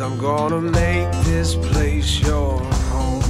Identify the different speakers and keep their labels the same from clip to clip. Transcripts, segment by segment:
Speaker 1: I'm gonna make this place your home.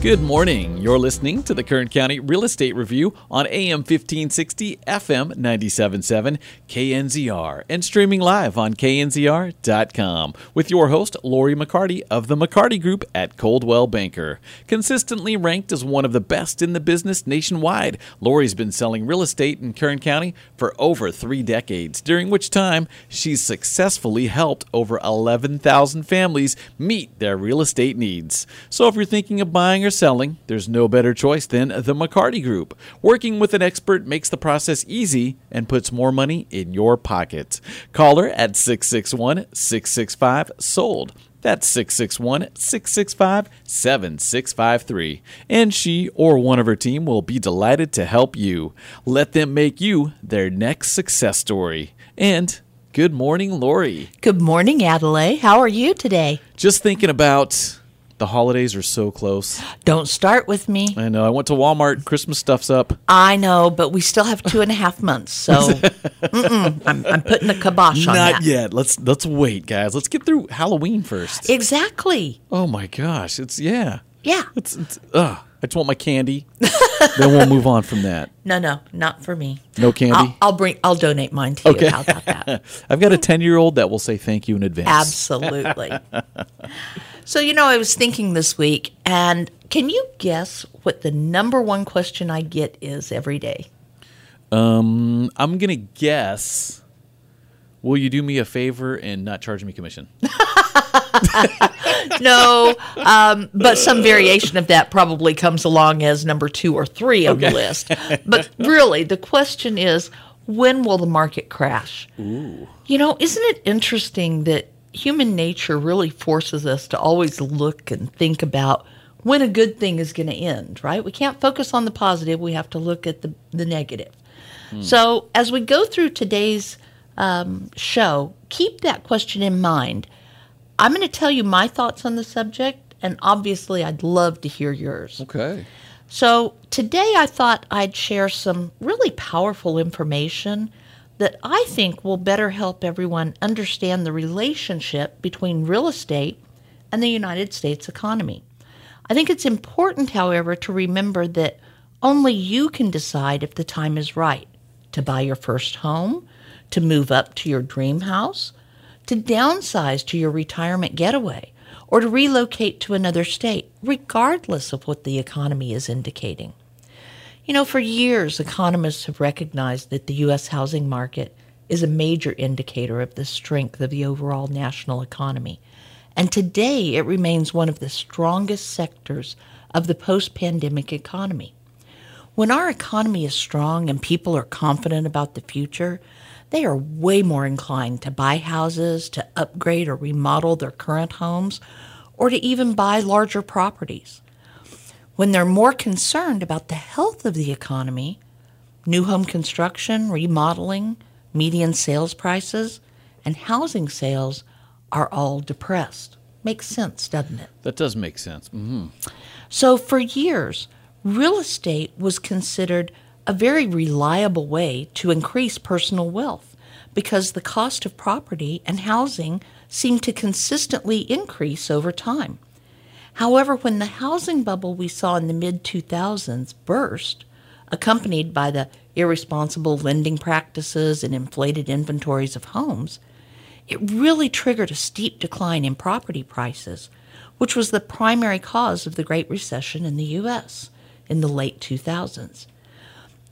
Speaker 2: Good morning. You're listening to the Kern County Real Estate Review on AM 1560, FM 977, KNZR, and streaming live on knzr.com with your host, Lori McCarty of the McCarty Group at Coldwell Banker. Consistently ranked as one of the best in the business nationwide, Lori's been selling real estate in Kern County for over three decades, during which time she's successfully helped over 11,000 families meet their real estate needs. So if you're thinking of buying or selling, there's no better choice than the McCarty Group. Working with an expert makes the process easy and puts more money in your pocket. Call her at 661 665 SOLD. That's 661 665 7653. And she or one of her team will be delighted to help you. Let them make you their next success story. And good morning, Lori.
Speaker 3: Good morning, Adelaide. How are you today?
Speaker 2: Just thinking about the holidays are so close.
Speaker 3: Don't start with me.
Speaker 2: I know. I went to Walmart. Christmas stuff's up.
Speaker 3: I know, but we still have two and a half months, so I'm, I'm putting a kibosh on it.
Speaker 2: Not
Speaker 3: that.
Speaker 2: yet. Let's let's wait, guys. Let's get through Halloween first.
Speaker 3: Exactly.
Speaker 2: oh my gosh, it's yeah.
Speaker 3: Yeah.
Speaker 2: It's it's. Ugh. I just want my candy. then we'll move on from that.
Speaker 3: No, no, not for me.
Speaker 2: No candy.
Speaker 3: I'll, I'll bring. I'll donate mine to
Speaker 2: Okay.
Speaker 3: you. How about that?
Speaker 2: I've got a ten year old that will say thank you in advance.
Speaker 3: Absolutely. So you know, I was thinking this week, and can you guess what the number one question I get is every day?
Speaker 2: Um, I'm gonna guess. Will you do me a favor and not charge me commission?
Speaker 3: No, um, but some variation of that probably comes along as number two or three on the list. But really, the question is when will the market crash? You know, isn't it interesting that human nature really forces us to always look and think about when a good thing is going to end, right? We can't focus on the positive, we have to look at the, the negative. So, as we go through today's um, show, keep that question in mind. I'm going to tell you my thoughts on the subject, and obviously, I'd love to hear yours.
Speaker 2: Okay.
Speaker 3: So, today I thought I'd share some really powerful information that I think will better help everyone understand the relationship between real estate and the United States economy. I think it's important, however, to remember that only you can decide if the time is right to buy your first home, to move up to your dream house, to downsize to your retirement getaway, or to relocate to another state, regardless of what the economy is indicating. You know, for years, economists have recognized that the U.S. housing market is a major indicator of the strength of the overall national economy. And today, it remains one of the strongest sectors of the post pandemic economy. When our economy is strong and people are confident about the future, they are way more inclined to buy houses, to upgrade or remodel their current homes, or to even buy larger properties. When they're more concerned about the health of the economy, new home construction, remodeling, median sales prices, and housing sales are all depressed. Makes sense, doesn't it?
Speaker 2: That does make sense. hmm
Speaker 3: So, for years, real estate was considered a very reliable way to increase personal wealth because the cost of property and housing seemed to consistently increase over time. However, when the housing bubble we saw in the mid 2000s burst, accompanied by the irresponsible lending practices and inflated inventories of homes, it really triggered a steep decline in property prices, which was the primary cause of the Great Recession in the U.S. in the late 2000s.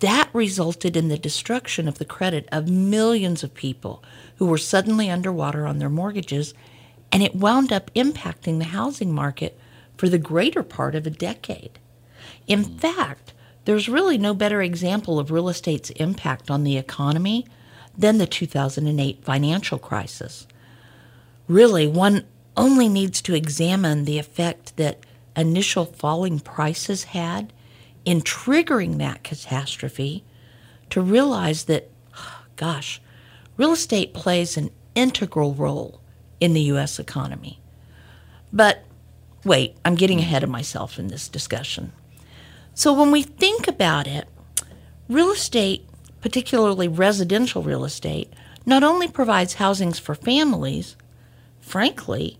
Speaker 3: That resulted in the destruction of the credit of millions of people who were suddenly underwater on their mortgages, and it wound up impacting the housing market for the greater part of a decade. In fact, there's really no better example of real estate's impact on the economy than the 2008 financial crisis. Really, one only needs to examine the effect that initial falling prices had in triggering that catastrophe to realize that, gosh, real estate plays an integral role in the U.S. economy. But wait, I'm getting mm-hmm. ahead of myself in this discussion. So when we think about it, real estate, particularly residential real estate, not only provides housings for families, frankly,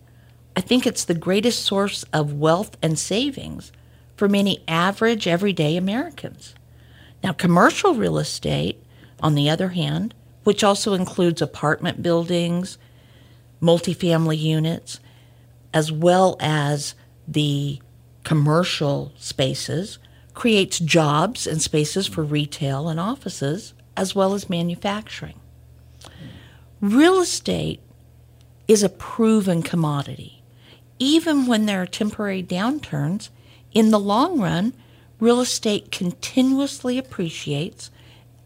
Speaker 3: I think it's the greatest source of wealth and savings for many average, everyday Americans. Now, commercial real estate, on the other hand, which also includes apartment buildings, multifamily units, as well as the commercial spaces, creates jobs and spaces for retail and offices, as well as manufacturing. Real estate is a proven commodity. Even when there are temporary downturns, in the long run, real estate continuously appreciates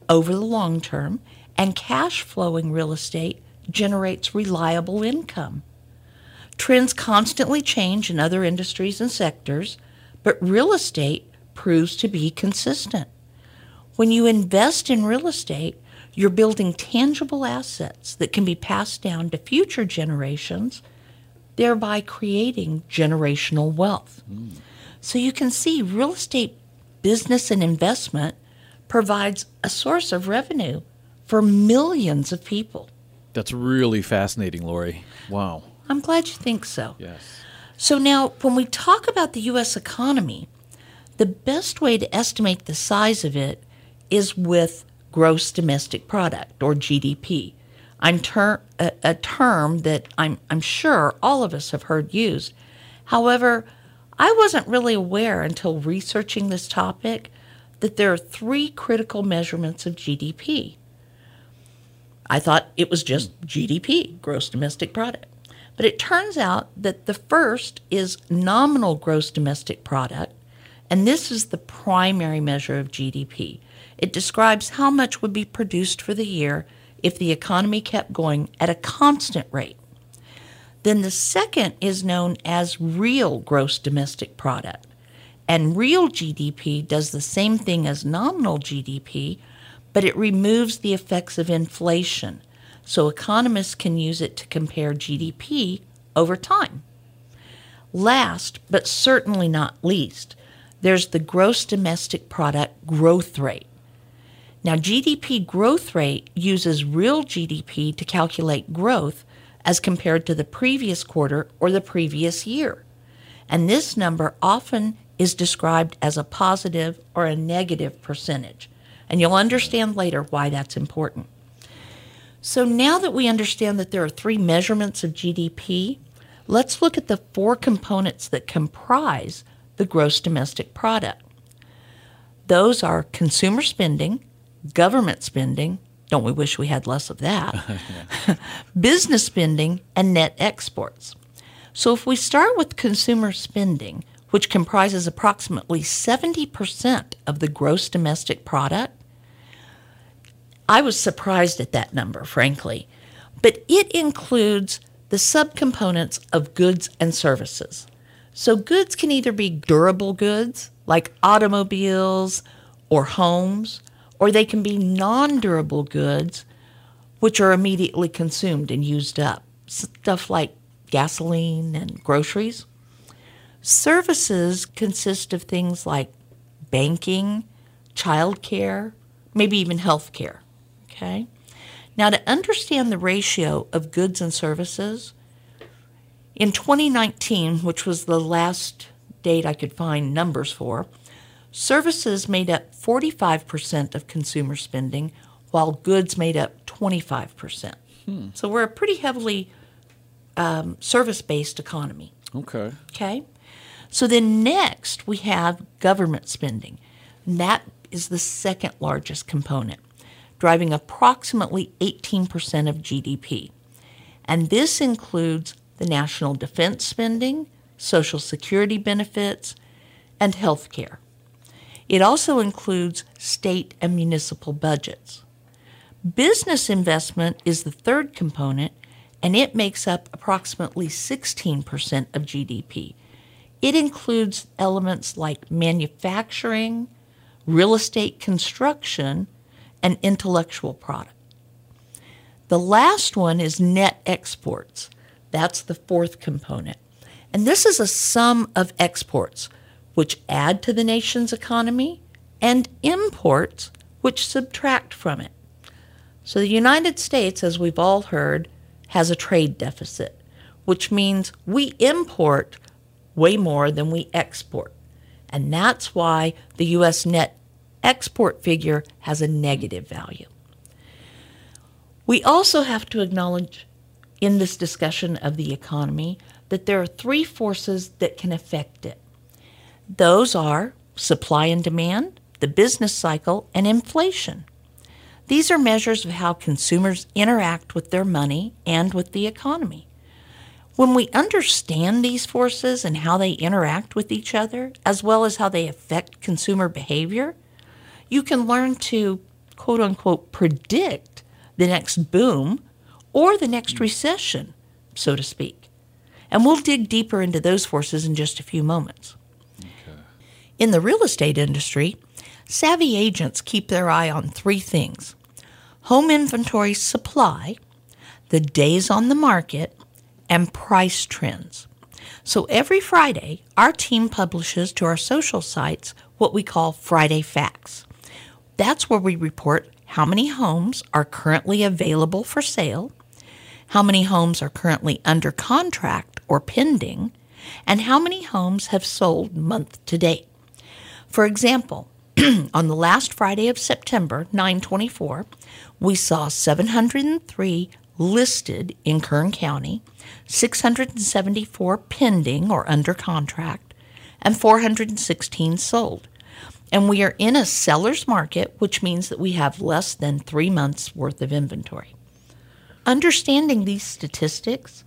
Speaker 3: over the long term, and cash flowing real estate generates reliable income. Trends constantly change in other industries and sectors, but real estate proves to be consistent. When you invest in real estate, you're building tangible assets that can be passed down to future generations, thereby creating generational wealth. Mm. So you can see real estate business and investment provides a source of revenue for millions of people.
Speaker 2: That's really fascinating, Lori. Wow.
Speaker 3: I'm glad you think so.
Speaker 2: Yes.
Speaker 3: So now, when we talk about the U.S. economy, the best way to estimate the size of it is with gross domestic product or GDP. I'm ter- a, a term that I'm, I'm sure all of us have heard used. However, I wasn't really aware until researching this topic that there are three critical measurements of GDP. I thought it was just GDP, gross domestic product. But it turns out that the first is nominal gross domestic product, and this is the primary measure of GDP. It describes how much would be produced for the year if the economy kept going at a constant rate. Then the second is known as real gross domestic product. And real GDP does the same thing as nominal GDP, but it removes the effects of inflation. So economists can use it to compare GDP over time. Last, but certainly not least, there's the gross domestic product growth rate. Now, GDP growth rate uses real GDP to calculate growth as compared to the previous quarter or the previous year. And this number often is described as a positive or a negative percentage. And you'll understand later why that's important. So now that we understand that there are three measurements of GDP, let's look at the four components that comprise the gross domestic product. Those are consumer spending, government spending, don't we wish we had less of that? Business spending and net exports. So if we start with consumer spending, which comprises approximately 70% of the gross domestic product, I was surprised at that number, frankly. But it includes the subcomponents of goods and services. So goods can either be durable goods, like automobiles or homes, or they can be non durable goods, which are immediately consumed and used up. Stuff like gasoline and groceries. Services consist of things like banking, childcare, maybe even health care. Okay? Now, to understand the ratio of goods and services, in 2019, which was the last date I could find numbers for, services made up 45% of consumer spending, while goods made up 25%. Hmm. So we're a pretty heavily um, service based economy.
Speaker 2: Okay.
Speaker 3: Okay. So then next we have government spending. And that is the second largest component, driving approximately 18% of GDP. And this includes the national defense spending, Social Security benefits, and health care. It also includes state and municipal budgets. Business investment is the third component, and it makes up approximately 16% of GDP. It includes elements like manufacturing, real estate construction, and intellectual product. The last one is net exports. That's the fourth component. And this is a sum of exports, which add to the nation's economy, and imports, which subtract from it. So the United States, as we've all heard, has a trade deficit, which means we import way more than we export. And that's why the U.S. net export figure has a negative value. We also have to acknowledge in this discussion of the economy that there are three forces that can affect it. Those are supply and demand, the business cycle, and inflation. These are measures of how consumers interact with their money and with the economy. When we understand these forces and how they interact with each other, as well as how they affect consumer behavior, you can learn to quote unquote predict the next boom or the next mm. recession, so to speak. And we'll dig deeper into those forces in just a few moments. Okay. In the real estate industry, savvy agents keep their eye on three things home inventory supply, the days on the market, and price trends. So every Friday, our team publishes to our social sites what we call Friday Facts. That's where we report how many homes are currently available for sale, how many homes are currently under contract or pending, and how many homes have sold month to date. For example, on the last Friday of September, 924, we saw 703 listed in Kern County, 674 pending or under contract, and 416 sold. And we are in a seller's market, which means that we have less than three months worth of inventory. Understanding these statistics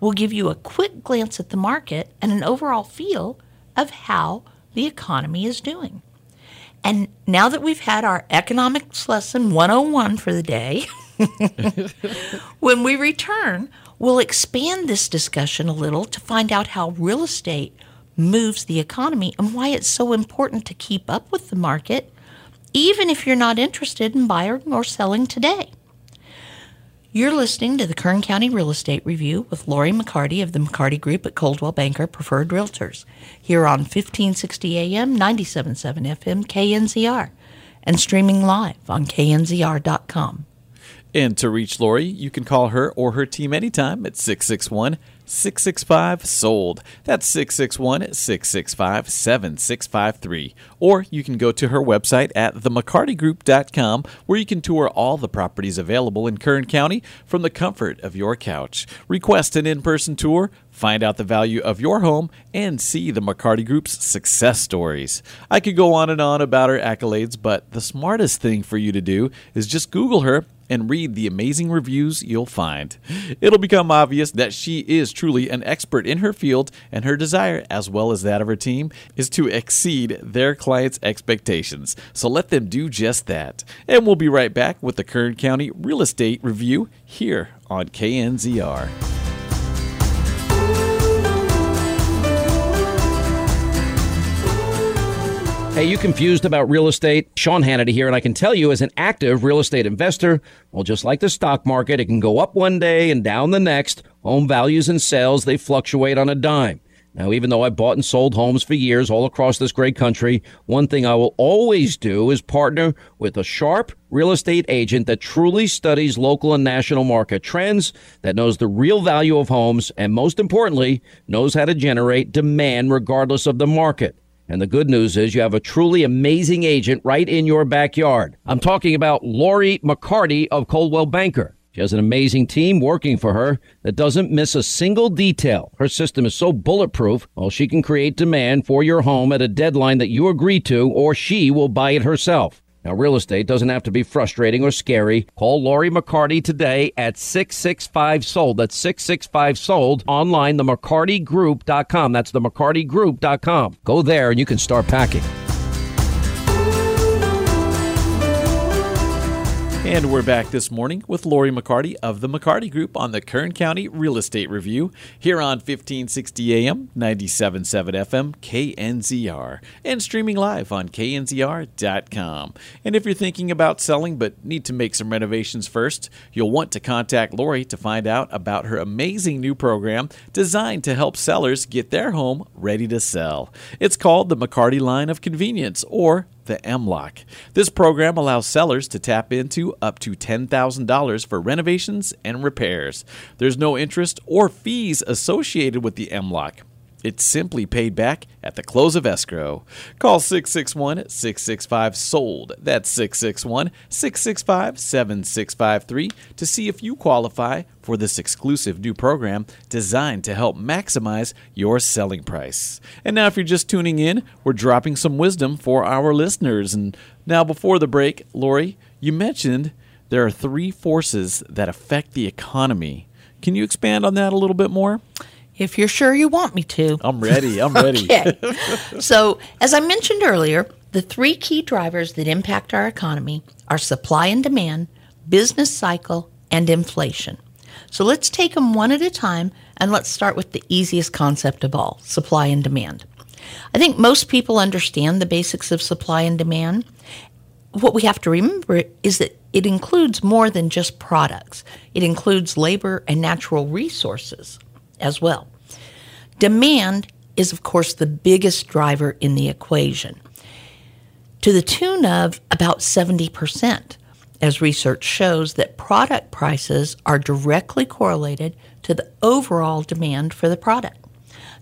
Speaker 3: will give you a quick glance at the market and an overall feel of how the economy is doing. And now that we've had our economics lesson 101 for the day, when we return, we'll expand this discussion a little to find out how real estate moves the economy and why it's so important to keep up with the market, even if you're not interested in buying or selling today. You're listening to the Kern County Real Estate Review with Lori McCarty of the McCarty Group at Coldwell Banker Preferred Realtors here on 1560 AM, 97.7 FM, KNZR, and streaming live on knzr.com.
Speaker 2: And to reach Lori, you can call her or her team anytime at 661 665 sold. That's 661 665 7653. Or you can go to her website at themccartygroup.com where you can tour all the properties available in Kern County from the comfort of your couch. Request an in person tour, find out the value of your home, and see the McCarty Group's success stories. I could go on and on about her accolades, but the smartest thing for you to do is just Google her and read the amazing reviews you'll find. It'll become obvious that she is truly an expert in her field, and her desire, as well as that of her team, is to exceed their clients' expectations. So let them do just that. And we'll be right back with the Kern County Real Estate Review here on KNZR.
Speaker 4: Hey, you confused about real estate? Sean Hannity here, and I can tell you as an active real estate investor, well, just like the stock market, it can go up one day and down the next. Home values and sales, they fluctuate on a dime. Now, even though I've bought and sold homes for years all across this great country, one thing I will always do is partner with a sharp real estate agent that truly studies local and national market trends, that knows the real value of homes, and most importantly, knows how to generate demand regardless of the market. And the good news is you have a truly amazing agent right in your backyard. I'm talking about Lori McCarty of Coldwell Banker. She has an amazing team working for her that doesn't miss a single detail. Her system is so bulletproof, well, she can create demand for your home at a deadline that you agree to, or she will buy it herself. Now, real estate doesn't have to be frustrating or scary. Call Lori McCarty today at 665 Sold. That's 665 Sold. Online, the McCartyGroup.com. That's the McCartyGroup.com. Go there and you can start packing.
Speaker 2: And we're back this morning with Lori McCarty of the McCarty Group on the Kern County Real Estate Review here on 1560 AM, 97.7 FM, KNZR, and streaming live on knzr.com. And if you're thinking about selling but need to make some renovations first, you'll want to contact Lori to find out about her amazing new program designed to help sellers get their home ready to sell. It's called the McCarty Line of Convenience or the MLOC. This program allows sellers to tap into up to $10,000 for renovations and repairs. There's no interest or fees associated with the MLOC. It's simply paid back at the close of escrow. Call 661 665 SOLD. That's 661 665 7653 to see if you qualify for this exclusive new program designed to help maximize your selling price. And now, if you're just tuning in, we're dropping some wisdom for our listeners. And now, before the break, Lori, you mentioned there are three forces that affect the economy. Can you expand on that a little bit more?
Speaker 3: If you're sure you want me to.
Speaker 2: I'm ready. I'm ready.
Speaker 3: Okay. so, as I mentioned earlier, the three key drivers that impact our economy are supply and demand, business cycle, and inflation. So, let's take them one at a time and let's start with the easiest concept of all supply and demand. I think most people understand the basics of supply and demand. What we have to remember is that it includes more than just products, it includes labor and natural resources as well. Demand is, of course, the biggest driver in the equation, to the tune of about 70%, as research shows that product prices are directly correlated to the overall demand for the product.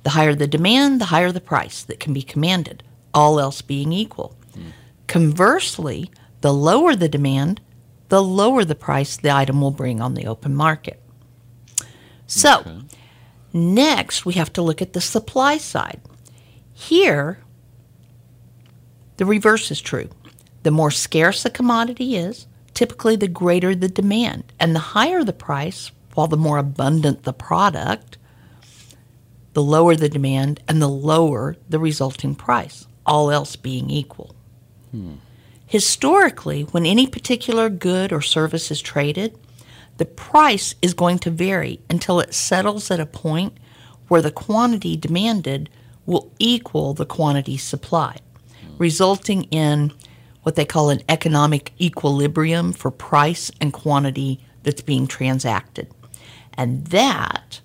Speaker 3: The higher the demand, the higher the price that can be commanded, all else being equal. Mm. Conversely, the lower the demand, the lower the price the item will bring on the open market. So, okay. Next, we have to look at the supply side. Here, the reverse is true. The more scarce a commodity is, typically the greater the demand, and the higher the price, while the more abundant the product, the lower the demand and the lower the resulting price, all else being equal. Hmm. Historically, when any particular good or service is traded, the price is going to vary until it settles at a point where the quantity demanded will equal the quantity supplied, resulting in what they call an economic equilibrium for price and quantity that's being transacted. And that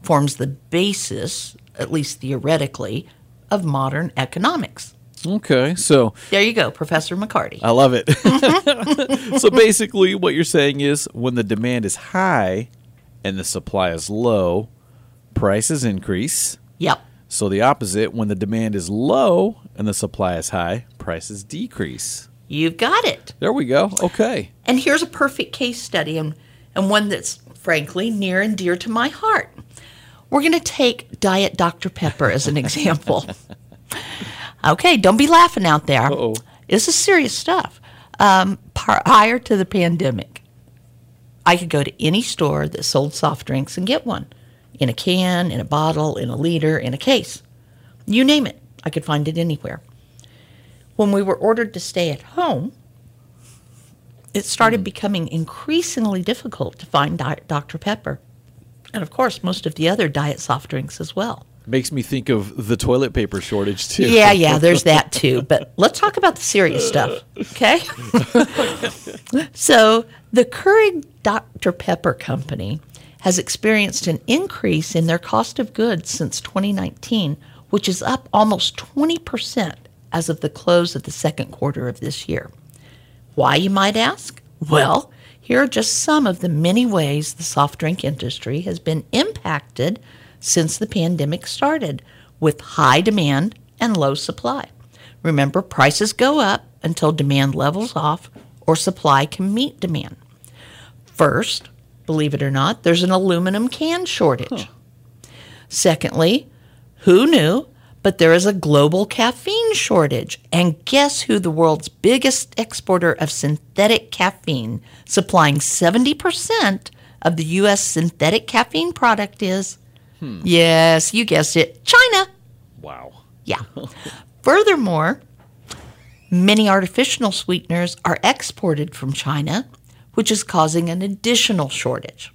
Speaker 3: forms the basis, at least theoretically, of modern economics.
Speaker 2: Okay, so
Speaker 3: there you go, Professor McCarty.
Speaker 2: I love it. so basically, what you're saying is when the demand is high and the supply is low, prices increase.
Speaker 3: Yep.
Speaker 2: So the opposite, when the demand is low and the supply is high, prices decrease.
Speaker 3: You've got it.
Speaker 2: There we go. Okay.
Speaker 3: And here's a perfect case study and, and one that's frankly near and dear to my heart. We're going to take Diet Dr. Pepper as an example. Okay, don't be laughing out there.
Speaker 2: Uh-oh.
Speaker 3: This is serious stuff. Um, prior to the pandemic, I could go to any store that sold soft drinks and get one in a can, in a bottle, in a liter, in a case. You name it, I could find it anywhere. When we were ordered to stay at home, it started becoming increasingly difficult to find Dr. Pepper. And of course, most of the other diet soft drinks as well.
Speaker 2: Makes me think of the toilet paper shortage too.
Speaker 3: Yeah, yeah, there's that too. But let's talk about the serious stuff, okay? so, the Keurig Dr. Pepper Company has experienced an increase in their cost of goods since 2019, which is up almost 20% as of the close of the second quarter of this year. Why, you might ask? Well, here are just some of the many ways the soft drink industry has been impacted since the pandemic started with high demand and low supply. Remember, prices go up until demand levels off or supply can meet demand. First, believe it or not, there's an aluminum can shortage. Huh. Secondly, who knew, but there is a global caffeine shortage. And guess who the world's biggest exporter of synthetic caffeine, supplying 70% of the U.S. synthetic caffeine product is? Hmm. Yes, you guessed it. China.
Speaker 2: Wow.
Speaker 3: Yeah. Furthermore, many artificial sweeteners are exported from China, which is causing an additional shortage.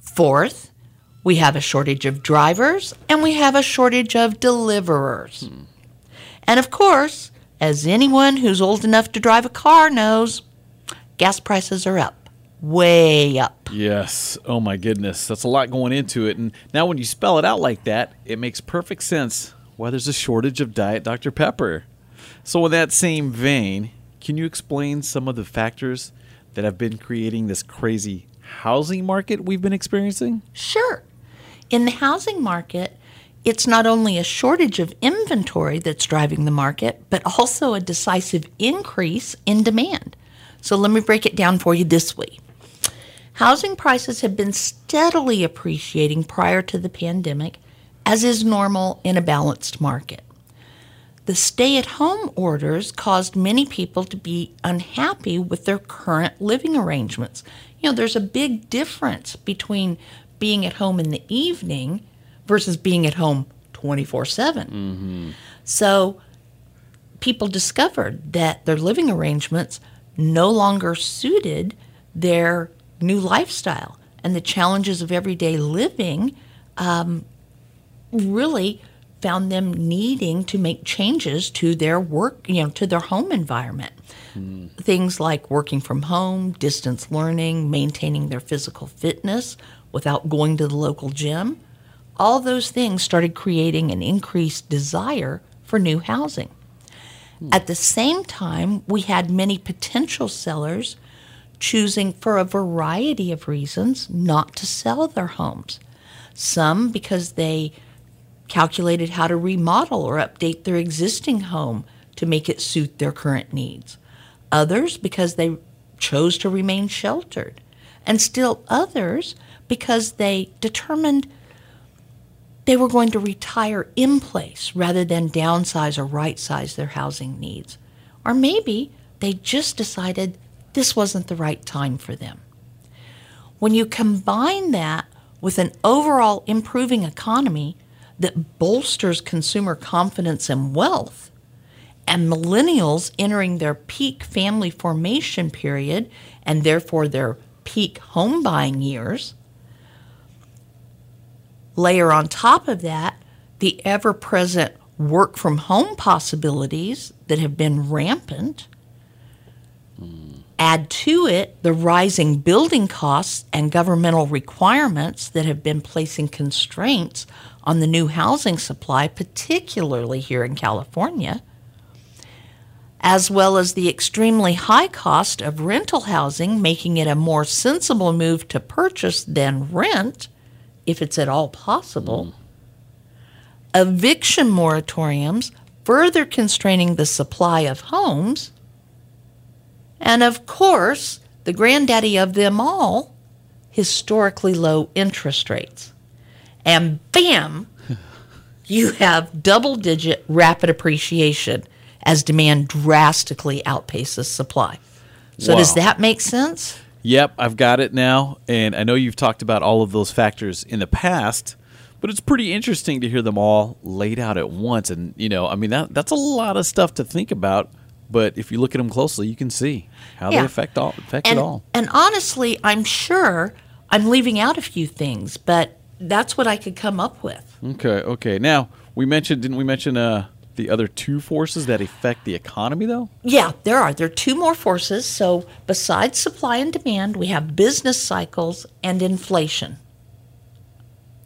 Speaker 3: Fourth, we have a shortage of drivers and we have a shortage of deliverers. And of course, as anyone who's old enough to drive a car knows, gas prices are up. Way up.
Speaker 2: Yes. Oh my goodness. That's a lot going into it. And now when you spell it out like that, it makes perfect sense why there's a shortage of Diet Dr. Pepper. So, in that same vein, can you explain some of the factors that have been creating this crazy housing market we've been experiencing?
Speaker 3: Sure. In the housing market, it's not only a shortage of inventory that's driving the market, but also a decisive increase in demand. So let me break it down for you this way. Housing prices have been steadily appreciating prior to the pandemic, as is normal in a balanced market. The stay at home orders caused many people to be unhappy with their current living arrangements. You know, there's a big difference between being at home in the evening versus being at home 24 7. Mm-hmm. So people discovered that their living arrangements no longer suited their new lifestyle and the challenges of everyday living um, really found them needing to make changes to their work, you know, to their home environment. Things like working from home, distance learning, maintaining their physical fitness without going to the local gym. All those things started creating an increased desire for new housing. At the same time, we had many potential sellers choosing for a variety of reasons not to sell their homes. Some because they calculated how to remodel or update their existing home to make it suit their current needs. Others because they chose to remain sheltered. And still others because they determined they were going to retire in place rather than downsize or right size their housing needs. Or maybe they just decided this wasn't the right time for them. When you combine that with an overall improving economy that bolsters consumer confidence and wealth, and millennials entering their peak family formation period and therefore their peak home buying years, layer on top of that the ever present work from home possibilities that have been rampant. Hmm. Add to it the rising building costs and governmental requirements that have been placing constraints on the new housing supply, particularly here in California, as well as the extremely high cost of rental housing, making it a more sensible move to purchase than rent, if it's at all possible. Mm. Eviction moratoriums further constraining the supply of homes and of course, the granddaddy of them all, historically low interest rates. And bam, you have double digit rapid appreciation as demand drastically outpaces supply. So, does that make sense?
Speaker 2: Yep, I've got it now. And I know you've talked about all of those factors in the past, but it's pretty interesting to hear them all laid out at once. And, you know, I mean, that, that's a lot of stuff to think about. But if you look at them closely, you can see how
Speaker 3: Yeah.
Speaker 2: they affect all affect
Speaker 3: And,
Speaker 2: it all.
Speaker 3: and honestly, I'm sure I'm leaving out a few things, but that's what I could come up with.
Speaker 2: Okay, okay. Now we mentioned, didn't we mention uh, the other two forces that affect the economy, though?
Speaker 3: Yeah, there are. There are two more forces. So, besides supply and demand, we have business cycles and inflation.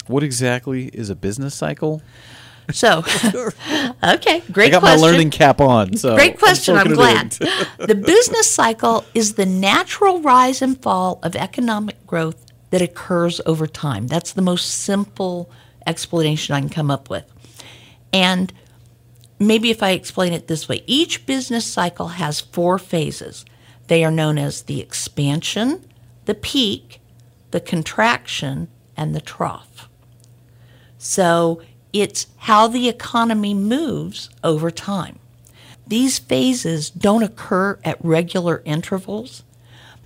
Speaker 2: What exactly is a business cycle?
Speaker 3: So, okay, great
Speaker 2: I got
Speaker 3: question.
Speaker 2: my learning cap on. So
Speaker 3: Great question. I'm,
Speaker 2: soaking
Speaker 3: glad. the business cycle is the natural rise and fall of economic growth that occurs over time. That's the most simple explanation I can come up with. And maybe if I explain it this way each business cycle has four phases. They are known as the expansion, the peak, the contraction, and the trough. So it's how the economy moves over time. These phases don't occur at regular intervals,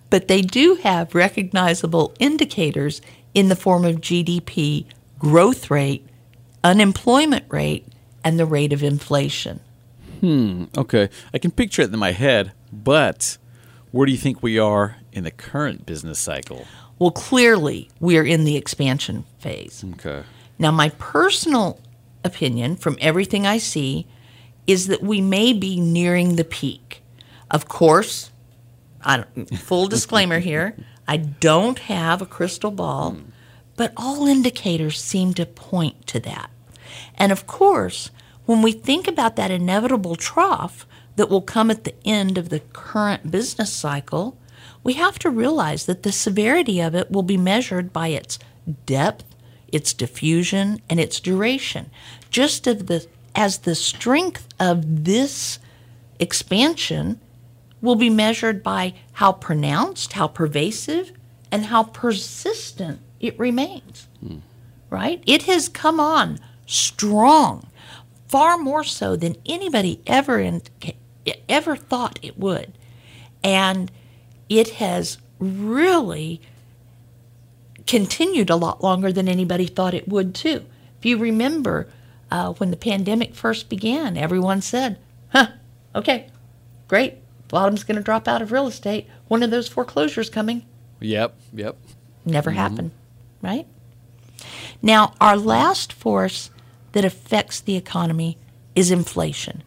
Speaker 3: but they do have recognizable indicators in the form of GDP, growth rate, unemployment rate, and the rate of inflation.
Speaker 2: Hmm, okay, I can picture it in my head, but where do you think we are in the current business cycle?
Speaker 3: Well, clearly, we're in the expansion phase.
Speaker 2: Okay.
Speaker 3: Now, my personal opinion from everything I see is that we may be nearing the peak. Of course, I don't, full disclaimer here, I don't have a crystal ball, hmm. but all indicators seem to point to that. And of course, when we think about that inevitable trough that will come at the end of the current business cycle, we have to realize that the severity of it will be measured by its depth, its diffusion, and its duration. Just of the, as the strength of this expansion will be measured by how pronounced, how pervasive, and how persistent it remains. Right? It has come on strong, far more so than anybody ever in, ever thought it would. And it has really continued a lot longer than anybody thought it would, too. If you remember, uh, when the pandemic first began, everyone said, huh, okay, great. Bottom's going to drop out of real estate. One of those foreclosures coming.
Speaker 2: Yep, yep.
Speaker 3: Never happened, right? Now, our last force that affects the economy is inflation,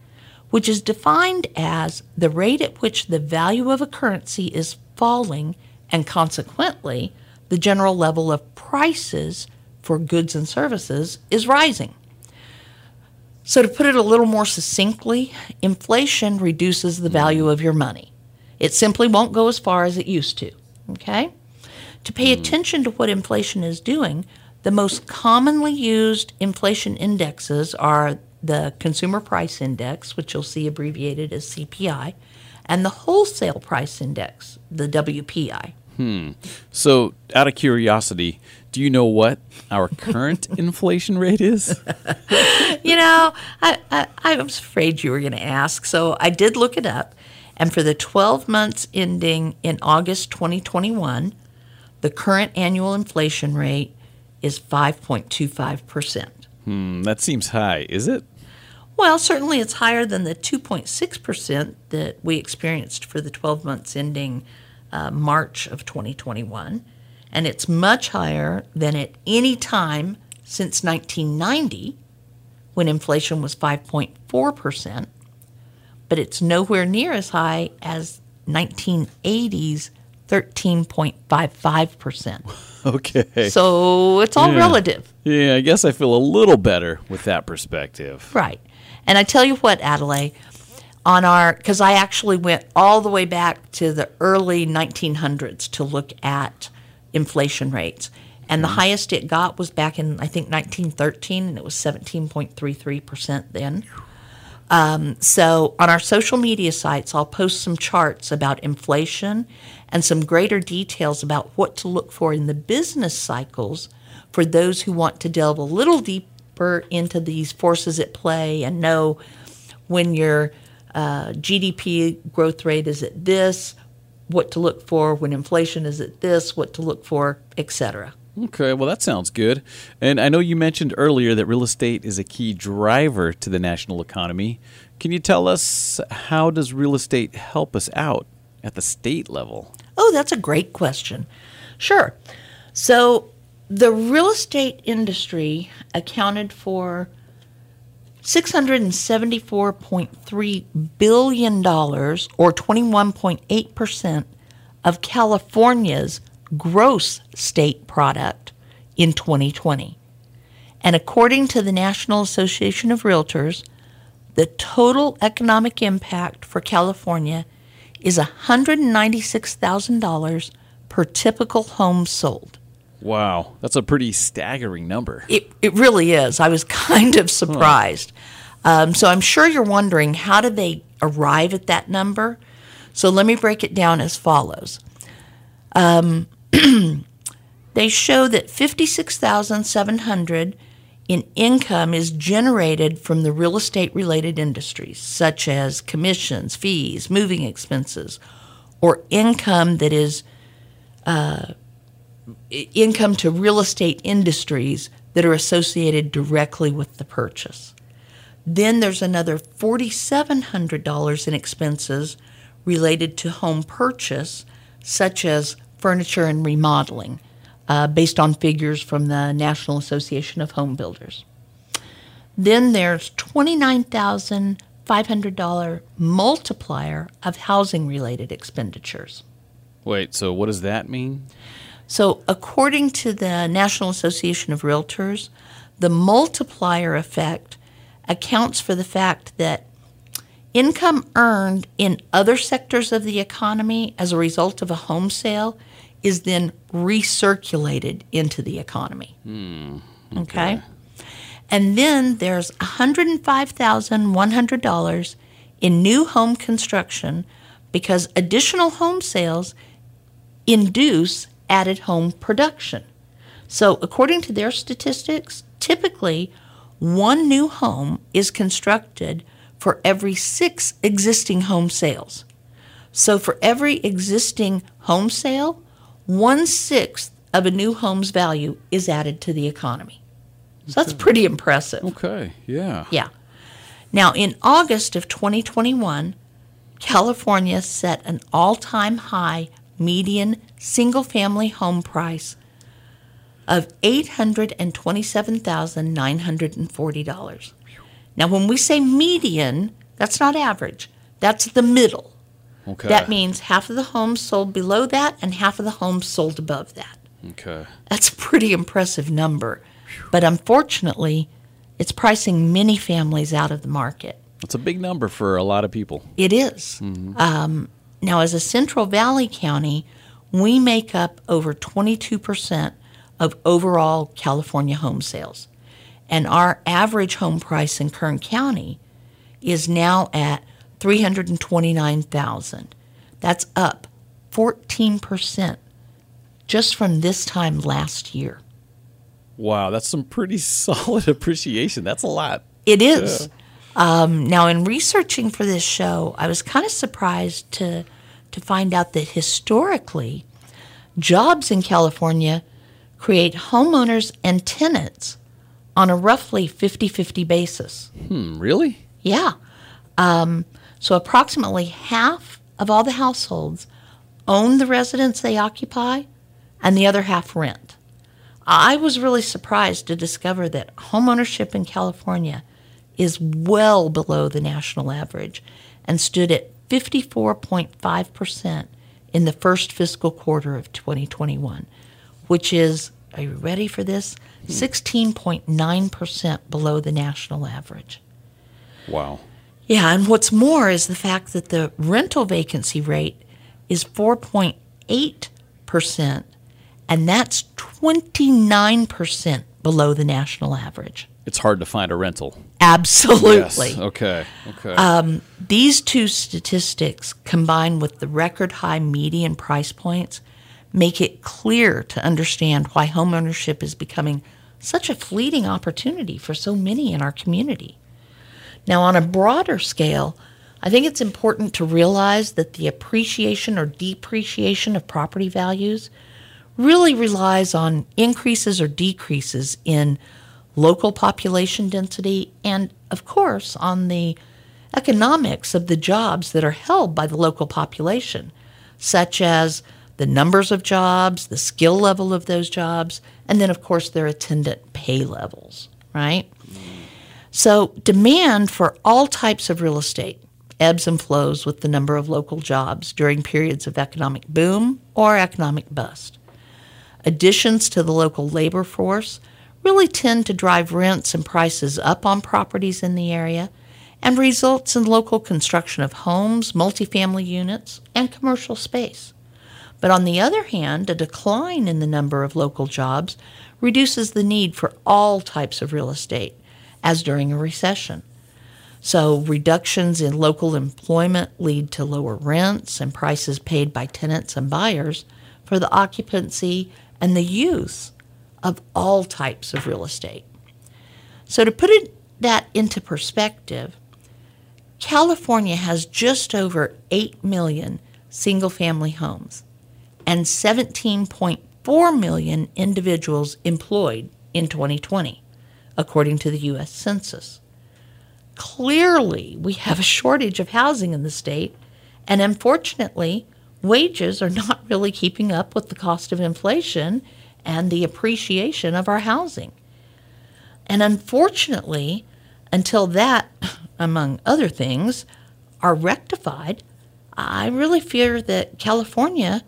Speaker 3: which is defined as the rate at which the value of a currency is falling and consequently the general level of prices for goods and services is rising. So, to put it a little more succinctly, inflation reduces the value of your money. It simply won't go as far as it used to. Okay? To pay hmm. attention to what inflation is doing, the most commonly used inflation indexes are the Consumer Price Index, which you'll see abbreviated as CPI, and the Wholesale Price Index, the WPI.
Speaker 2: So, out of curiosity, do you know what our current inflation rate is?
Speaker 3: you know, I, I, I was afraid you were going to ask, so I did look it up. And for the 12 months ending in August 2021, the current annual inflation rate is 5.25%.
Speaker 2: Hmm, that seems high, is it?
Speaker 3: Well, certainly it's higher than the 2.6% that we experienced for the 12 months ending uh, March of 2021. And it's much higher than at any time since 1990, when inflation was 5.4%. But it's nowhere near as high as 1980's 13.55%.
Speaker 2: Okay.
Speaker 3: So it's all
Speaker 2: Yeah.
Speaker 3: relative.
Speaker 2: yeah, I guess I feel a little better with that perspective.
Speaker 3: Right. And I tell you what, Adelaide, on our, because I actually went all the way back to the early 1900s to look at inflation rates. And the highest it got was back in, I think, 1913, and it was 17.33% then. Um, so on our social media sites, I'll post some charts about inflation and some greater details about what to look for in the business cycles for those who want to delve a little deeper into these forces at play and know when your uh, GDP growth rate is at this, what to look for when inflation is at this, what to look for, etc.
Speaker 2: Okay, well, that sounds good. And I know you mentioned earlier that real estate is a key driver to the national economy. Can you tell us how does real estate help us out at the state level?
Speaker 3: Oh, that's a great question. Sure. So, the real estate industry accounted for $674.3 billion, or 21.8% of California's gross state product in 2020. And according to the National Association of Realtors, the total economic impact for California is $196,000 per typical home sold.
Speaker 2: Wow, that's a pretty staggering number.
Speaker 3: It, it really is. I was kind of surprised. Um, so I'm sure you're wondering how did they arrive at that number? So let me break it down as follows. Um, they show that 56,700 in income is generated from the real estate related industries such as commissions, fees, moving expenses, or income that is uh, income to real estate industries that are associated directly with the purchase. Then there's another $4,700 in expenses related to home purchase such as furniture and remodeling, uh, based on figures from the National Association of Home Builders. Then there's $29,500 multiplier of housing related expenditures.
Speaker 2: Wait, so what does that mean?
Speaker 3: So, according to the National Association of Realtors, the multiplier effect accounts for the fact that income earned in other sectors of the economy as a result of a home sale is then recirculated into the economy. Hmm, okay. And then there's $105,100 in new home construction because additional home sales induce added home production. So, according to their statistics, typically one new home is constructed for every six existing home sales. So, for every existing home sale, one sixth of a new home's value is added to the economy. So, that's pretty impressive.
Speaker 2: Okay, yeah.
Speaker 3: Yeah. Now, in August of 2021, California set an all time high median single family home price of $827,940. Now, when we say median, that's not average, that's the middle.
Speaker 2: Okay.
Speaker 3: That means half of the homes sold below that and half of the homes sold above that.
Speaker 2: Okay.
Speaker 3: That's a pretty impressive number. But unfortunately, it's pricing many families out of the market.
Speaker 2: That's a big number for a lot of people.
Speaker 3: It is. Um, now, as a Central Valley county, we make up over 22% of overall California home sales. And our average home price in Kern County is now at 329,000. That's up 14% just from this time last year.
Speaker 2: Wow, that's some pretty solid appreciation. That's a lot.
Speaker 3: It is. Um, now, in researching for this show, I was kind of surprised to to find out that historically, jobs in California create homeowners and tenants on a roughly 50-50 basis.
Speaker 2: Hmm, really?
Speaker 3: Yeah. Um, so approximately half of all the households own the residence they occupy, and the other half rent. I was really surprised to discover that homeownership in California is well below the national average and stood at 54.5% in the first fiscal quarter of 2021, which is, are you ready for this? 16.9% below the national average.
Speaker 2: Wow.
Speaker 3: Yeah, and what's more is the fact that the rental vacancy rate is 4.8%, and that's 29% below the national average.
Speaker 2: It's hard to find a rental.
Speaker 3: Absolutely.
Speaker 2: Yes. Okay. Okay.
Speaker 3: Um, these two statistics, combined with the record high median price points, make it clear to understand why homeownership is becoming such a fleeting opportunity for so many in our community. Now, on a broader scale, I think it's important to realize that the appreciation or depreciation of property values really relies on increases or decreases in local population density and, of course, on the economics of the jobs that are held by the local population, such as the numbers of jobs, the skill level of those jobs, and then, of course, their attendant pay levels, right? So, demand for all types of real estate ebbs and flows with the number of local jobs during periods of economic boom or economic bust. Additions to the local labor force really tend to drive rents and prices up on properties in the area and results in local construction of homes, multifamily units, and commercial space. But on the other hand, a decline in the number of local jobs reduces the need for all types of real estate, as during a recession. So, reductions in local employment lead to lower rents and prices paid by tenants and buyers for the occupancy and the use of all types of real estate. So, to put it, that into perspective, California has just over 8 million single family homes and 17.4 million individuals employed in 2020, according to the U.S. Census. Clearly, we have a shortage of housing in the state, and unfortunately, wages are not really keeping up with the cost of inflation and the appreciation of our housing. And unfortunately, until that, among other things, are rectified, I really fear that California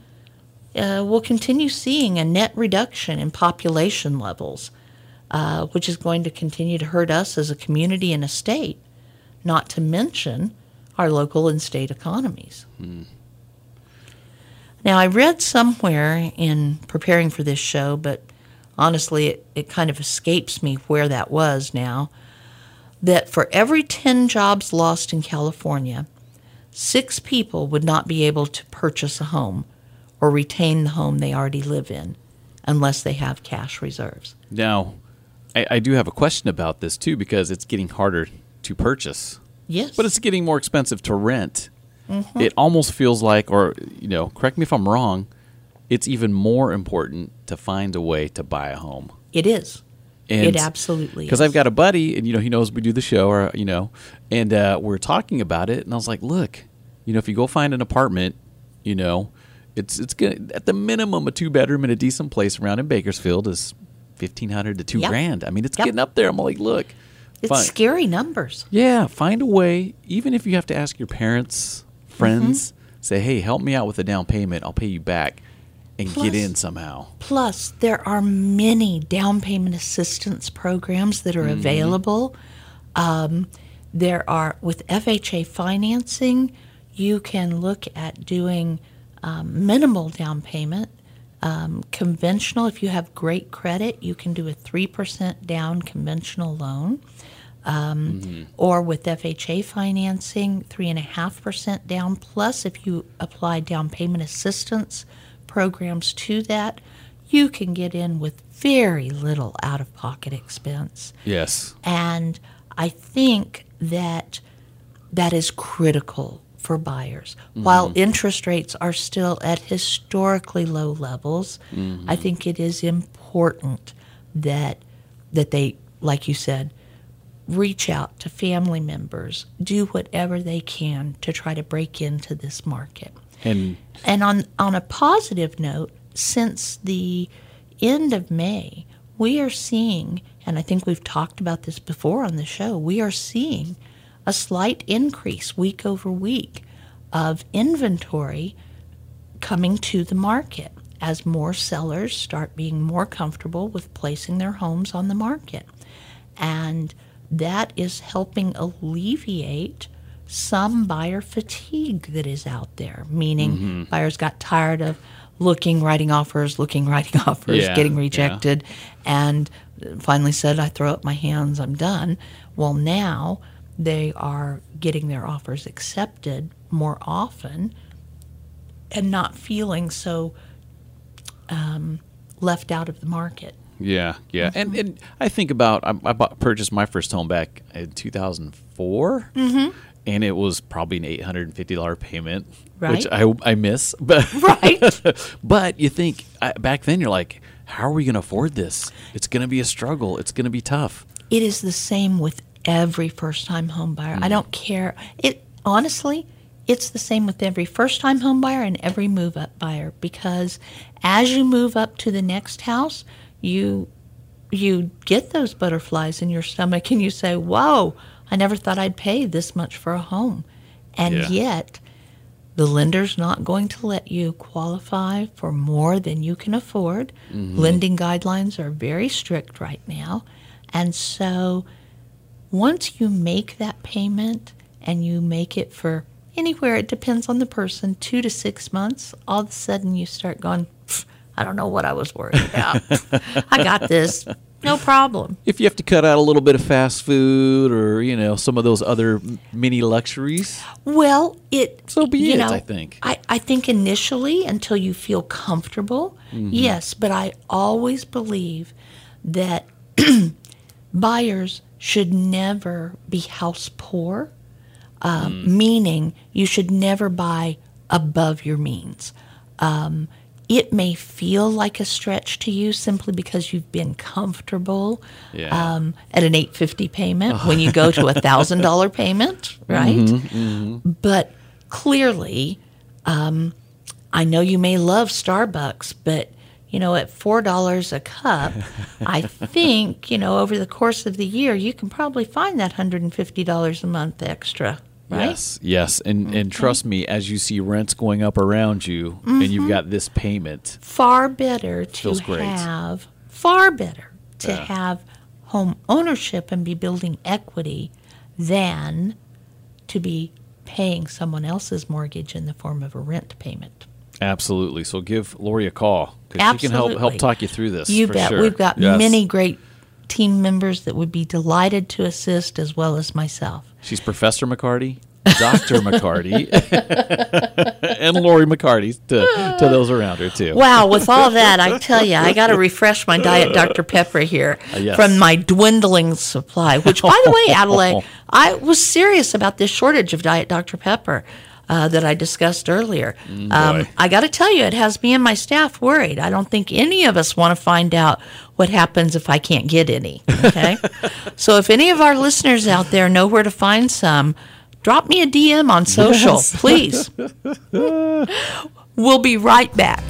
Speaker 3: uh, will continue seeing a net reduction in population levels, uh, which is going to continue to hurt us as a community and a state, not to mention our local and state economies. Now, I read somewhere in preparing for this show, but honestly, it, it kind of escapes me where that was now, that for every 10 jobs lost in California, six people would not be able to purchase a home or retain the home they already live in unless they have cash reserves.
Speaker 2: Now, I, I do have a question about this too because it's getting harder to purchase,
Speaker 3: Yes.
Speaker 2: but it's getting more expensive to rent. It almost feels like, or you know, correct me if I'm wrong, it's even more important to find a way to buy a home.
Speaker 3: it is.
Speaker 2: And
Speaker 3: it absolutely
Speaker 2: Because. I've got a buddy, and you know, he knows we do the show, or you know, and uh, we're talking about it, and I was like, look, you know, if you go find an apartment, you know, it's it's gonna at the minimum a two bedroom in a decent place around in Bakersfield is fifteen hundred to two
Speaker 3: Yep.
Speaker 2: grand. I mean, it's
Speaker 3: Yep.
Speaker 2: getting up there. I'm like, look,
Speaker 3: It's
Speaker 2: fine.
Speaker 3: scary numbers.
Speaker 2: Yeah, find a way, even if you have to ask your parents, friends, say, hey, help me out with a down payment. I'll pay you back, and
Speaker 3: Plus-
Speaker 2: get in somehow.
Speaker 3: Plus, there are many down payment assistance programs that are available. Um, there are, with FHA financing, you can look at doing um, minimal down payment. Um, conventional, if you have great credit, you can do a 3% down conventional loan. Um, mm-hmm. Or with FHA financing, 3.5% down. Plus, if you apply down payment assistance programs to that, you can get in with very little out of pocket expense.
Speaker 2: Yes.
Speaker 3: And I think that that is critical for buyers. Mm-hmm. While interest rates are still at historically low levels, I mm-hmm. think it is important that that they, like you said, reach out to family members, do whatever they can to try to break into this market.
Speaker 2: And
Speaker 3: And on, on a positive note, since the end of May, we are seeing, and I think we've talked about this before on the show, we are seeing a slight increase week over week of inventory coming to the market as more sellers start being more comfortable with placing their homes on the market. And that is helping alleviate some buyer fatigue that is out there, meaning buyers got tired of looking, writing offers, looking, writing offers,
Speaker 2: Yeah,
Speaker 3: getting
Speaker 2: yeah.
Speaker 3: rejected, and finally said, I throw up my hands, I'm done. Well, now they are getting their offers accepted more often and not feeling so um, left out of the market.
Speaker 2: Yeah, yeah, and and I think about I, I bought, purchased my first home back in 2004, mm-hmm. and it was probably an eight hundred and fifty dollar payment, which I I miss, but
Speaker 3: Right.
Speaker 2: but you think back then you're like, how are we going to afford this? It's going to be a struggle. It's going to be tough.
Speaker 3: It is the same with every first time home buyer. I don't care. It honestly, it's the same with every first time home buyer and every move up buyer because as you move up to the next house, you you get those butterflies in your stomach and you say, "Whoa, I never thought I'd pay this much for a home." And
Speaker 2: Yeah.
Speaker 3: yet, the lender's not going to let you qualify for more than you can afford. Mm-hmm. Lending guidelines are very strict right now. And so once you make that payment and you make it for anywhere, it depends on the person, two to six months, all of a sudden you start going, "Pff, I don't know what I was worried about. I got this. No problem.
Speaker 2: If you have to cut out a little bit of fast food or you know some of those other mini luxuries,
Speaker 3: Well, it
Speaker 2: So be it,
Speaker 3: know,
Speaker 2: I think.
Speaker 3: I, I think initially until you feel comfortable,
Speaker 2: Mm-hmm.
Speaker 3: yes, but I always believe that buyers should never be house poor, um,
Speaker 2: Mm.
Speaker 3: meaning you should never buy above your means. Um, it may feel like a stretch to you simply because you've been comfortable
Speaker 2: Yeah. Oh.
Speaker 3: um, at an 850 payment when you go to a thousand dollar payment, right?
Speaker 2: Mm-hmm,
Speaker 3: But clearly, um, I know you may love Starbucks, but you know, at four dollars a cup, I think you know over the course of the year you can probably find that hundred and fifty dollars a month extra. Right?
Speaker 2: Yes, yes, and and trust me, as you see rents going up around you, and
Speaker 3: Mm-hmm.
Speaker 2: you've got this payment,
Speaker 3: Far better to
Speaker 2: great.
Speaker 3: have far better to
Speaker 2: Yeah.
Speaker 3: have home ownership and be building equity than to be paying someone else's mortgage in the form of a rent payment.
Speaker 2: absolutely. So give Lori a call because she can help help talk you through this.
Speaker 3: You
Speaker 2: for
Speaker 3: bet.
Speaker 2: sure.
Speaker 3: We've got
Speaker 2: Yes.
Speaker 3: many great team members that would be delighted to assist, as well as myself.
Speaker 2: She's Professor McCarty, Doctor McCarty, and Lori McCarty to to those around her too.
Speaker 3: Wow, with all that, I tell you, I got to refresh my diet Dr. Pepper here
Speaker 2: Uh, yes.
Speaker 3: from my dwindling supply. Which, by the way, Adelaide, I was serious about this shortage of diet Dr. Pepper. Uh, that I discussed earlier.
Speaker 2: Mm,
Speaker 3: um. I got to tell you, it has me and my staff worried. I don't think any of us want to find out what happens if I can't get any. Okay. so if any of our listeners out there know where to find some, drop me a DM on social, please. we'll be right back.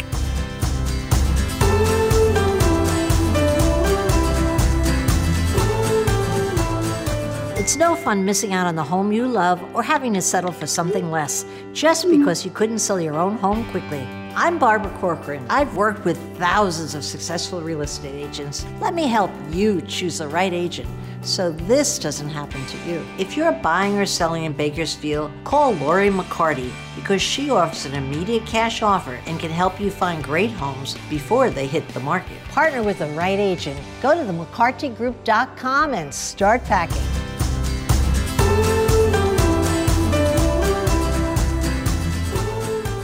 Speaker 5: It's no fun missing out on the home you love or having to settle for something less just because you couldn't sell your own home quickly. I'm Barbara Corcoran. I've worked with thousands of successful real estate agents. Let me help you choose the right agent so this doesn't happen to you. If you're buying or selling in Bakersfield, call Lori McCarty because she offers an immediate cash offer and can help you find great homes before they hit the market. Partner with the right agent. Go to themccartygroup.com and start packing.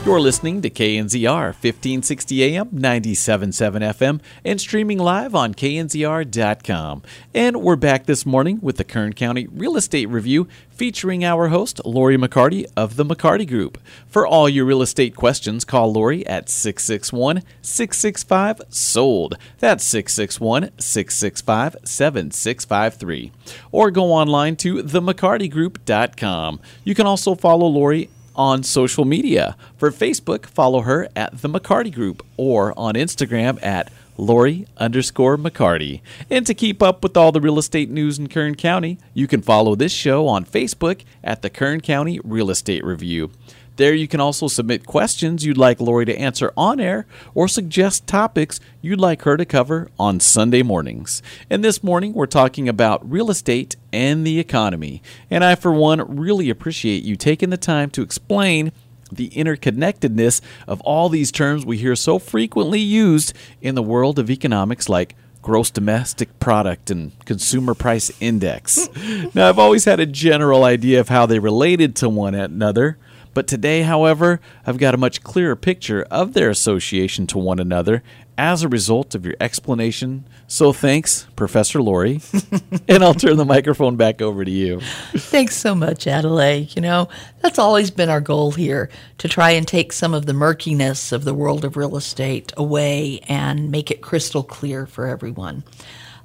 Speaker 2: You're listening to KNZR 1560 AM, 97.7 FM, and streaming live on knzr.com. And we're back this morning with the Kern County Real Estate Review featuring our host, Lori McCarty of the McCarty Group. For all your real estate questions, call Lori at 661 665 SOLD. That's 661 665 7653. Or go online to themccartygroup.com. You can also follow Lori on social media. For Facebook, follow her at the McCarty Group or on Instagram at Lori underscore McCarty. And to keep up with all the real estate news in Kern County, you can follow this show on Facebook at the Kern County Real Estate Review. There you can also submit questions you'd like Lori to answer on air or suggest topics you'd like her to cover on Sunday mornings. And this morning we're talking about real estate and the economy. And I, for one, really appreciate you taking the time to explain the interconnectedness of all these terms we hear so frequently used in the world of economics, like gross domestic product and consumer price index. now, I've always had a general idea of how they related to one another. But today, however, I've got a much clearer picture of their association to one another as a result of your explanation. So thanks, Professor Lori. and I'll turn the microphone back over to you.
Speaker 3: Thanks so much, Adelaide. You know, that's always been our goal here to try and take some of the murkiness of the world of real estate away and make it crystal clear for everyone.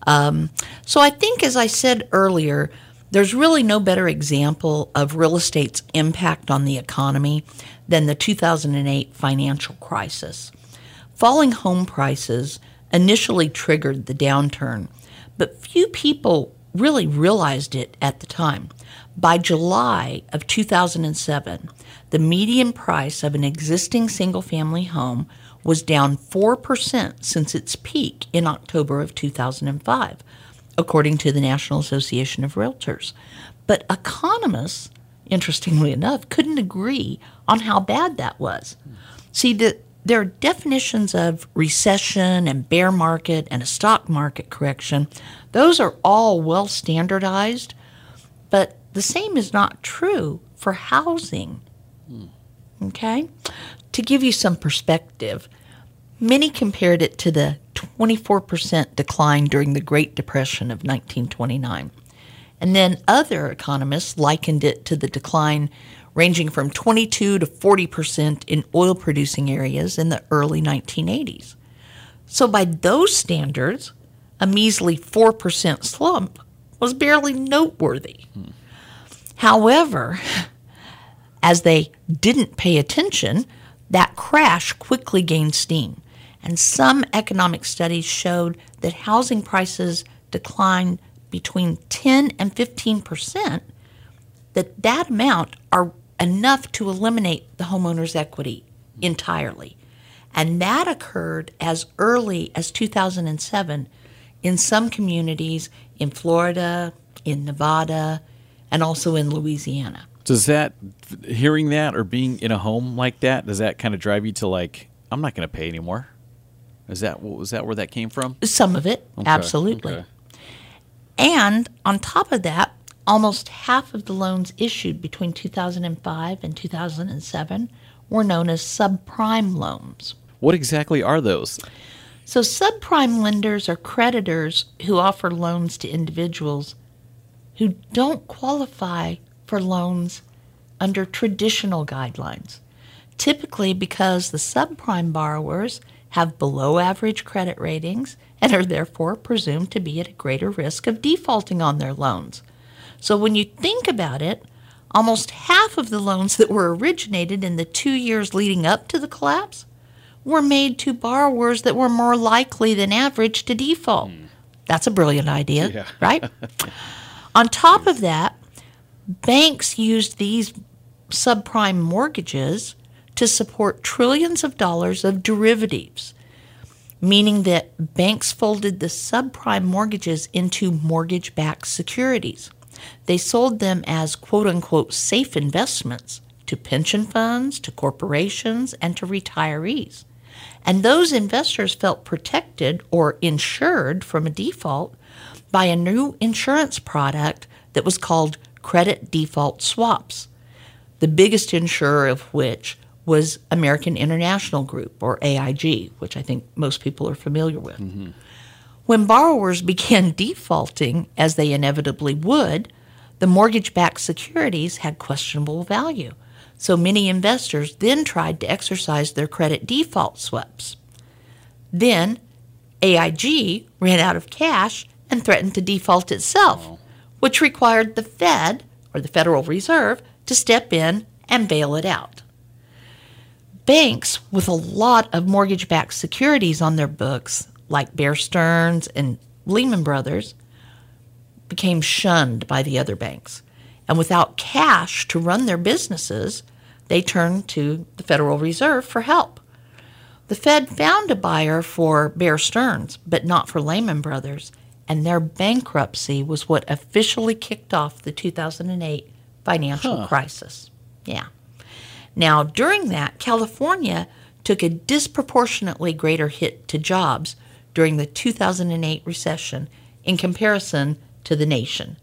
Speaker 3: Um, so I think, as I said earlier, there's really no better example of real estate's impact on the economy than the 2008 financial crisis. Falling home prices initially triggered the downturn, but few people really realized it at the time. By July of 2007, the median price of an existing single family home was down 4% since its peak in October of 2005, according to the National Association of Realtors. But economists, interestingly enough, couldn't agree on how bad that was. See, the, there are definitions of recession and bear market and a stock market correction. Those are all well standardized, but the same is not true for housing. Hmm. Okay? To give you some perspective, many compared it to the 24% decline during the Great Depression of 1929. And then other economists likened it to the decline ranging from 22 to 40% in oil producing areas in the early 1980s. So, by those standards, a measly 4% slump was barely noteworthy. However, as they didn't pay attention, That crash quickly gained steam, and some economic studies showed that housing prices declined between 10 and 15 percent, that that amount are enough to eliminate the homeowner's equity entirely. And that occurred as early as 2007 in some communities in Florida, in Nevada, and also in Louisiana.
Speaker 2: Does that, hearing that or being in a home like that, does that kind of drive you to like, I'm not going to pay anymore? Is that was that where that came from?
Speaker 3: Some of it,
Speaker 2: Okay,
Speaker 3: absolutely.
Speaker 2: okay.
Speaker 3: And on top of that, almost half of the loans issued between 2005 and 2007 were known as subprime loans.
Speaker 2: What exactly are those?
Speaker 3: So, subprime lenders are creditors who offer loans to individuals who don't qualify for loans under traditional guidelines, typically because the subprime borrowers have below average credit ratings and are therefore presumed to be at a greater risk of defaulting on their loans. So, when you think about it, almost half of the loans that were originated in the two years leading up to the collapse were made to borrowers that were more likely than average to default. Hmm. That's a brilliant idea, right? On top of that, banks used these subprime mortgages to support trillions of dollars of derivatives, meaning that banks folded the subprime mortgages into mortgage backed securities. They sold them as quote unquote safe investments to pension funds, to corporations, and to retirees. And those investors felt protected or insured from a default by a new insurance product that was called credit default swaps, the biggest insurer of which was American International Group, or AIG, which I think most people are familiar with. Mm-hmm. When borrowers began defaulting, as they inevitably would, the mortgage backed securities had questionable value. So many investors then tried to exercise their credit default swaps. Then AIG ran out of cash and threatened to default itself, which required the Fed, or the Federal Reserve, to step in and bail it out. Banks with a lot of mortgage backed securities on their books, like Bear Stearns and Lehman Brothers, became shunned by the other banks. And without cash to run their businesses, they turned to the Federal Reserve for help. The Fed found a buyer for Bear Stearns, but not for Lehman Brothers, and their bankruptcy was what officially kicked off the 2008 financial crisis. Yeah. Now, during that, California took a disproportionately greater hit to jobs during the 2008 recession in comparison to the nation.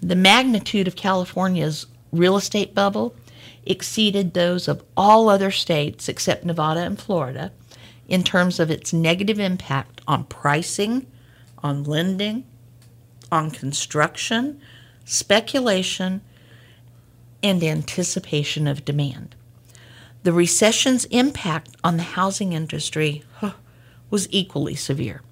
Speaker 3: The magnitude of California's real estate bubble exceeded those of all other states except Nevada and Florida in terms of its negative impact on pricing, on lending, on construction, speculation, and anticipation of demand. The recession's impact on the housing industry huh, was equally severe.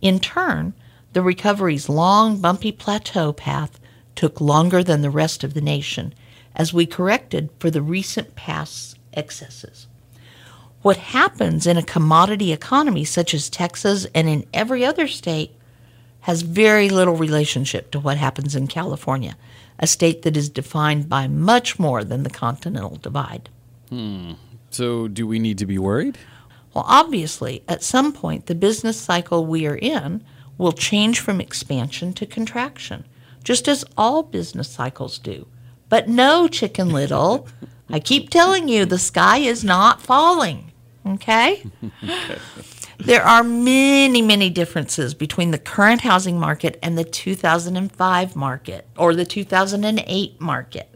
Speaker 3: In turn, the recovery's long, bumpy plateau path took longer than the rest of the nation as we corrected for the recent past excesses. What happens in a commodity economy such as Texas and in every other state has very little relationship to what happens in California, a state that is defined by much more than the continental divide. Hmm.
Speaker 2: So, do we need to be worried?
Speaker 3: Well, obviously, at some point, the business cycle we are in will change from expansion to contraction, just as all business cycles do. But no, Chicken Little, I keep telling you, the sky is not falling. Okay? There are many, many differences between the current housing market and the 2005 market or the 2008 market.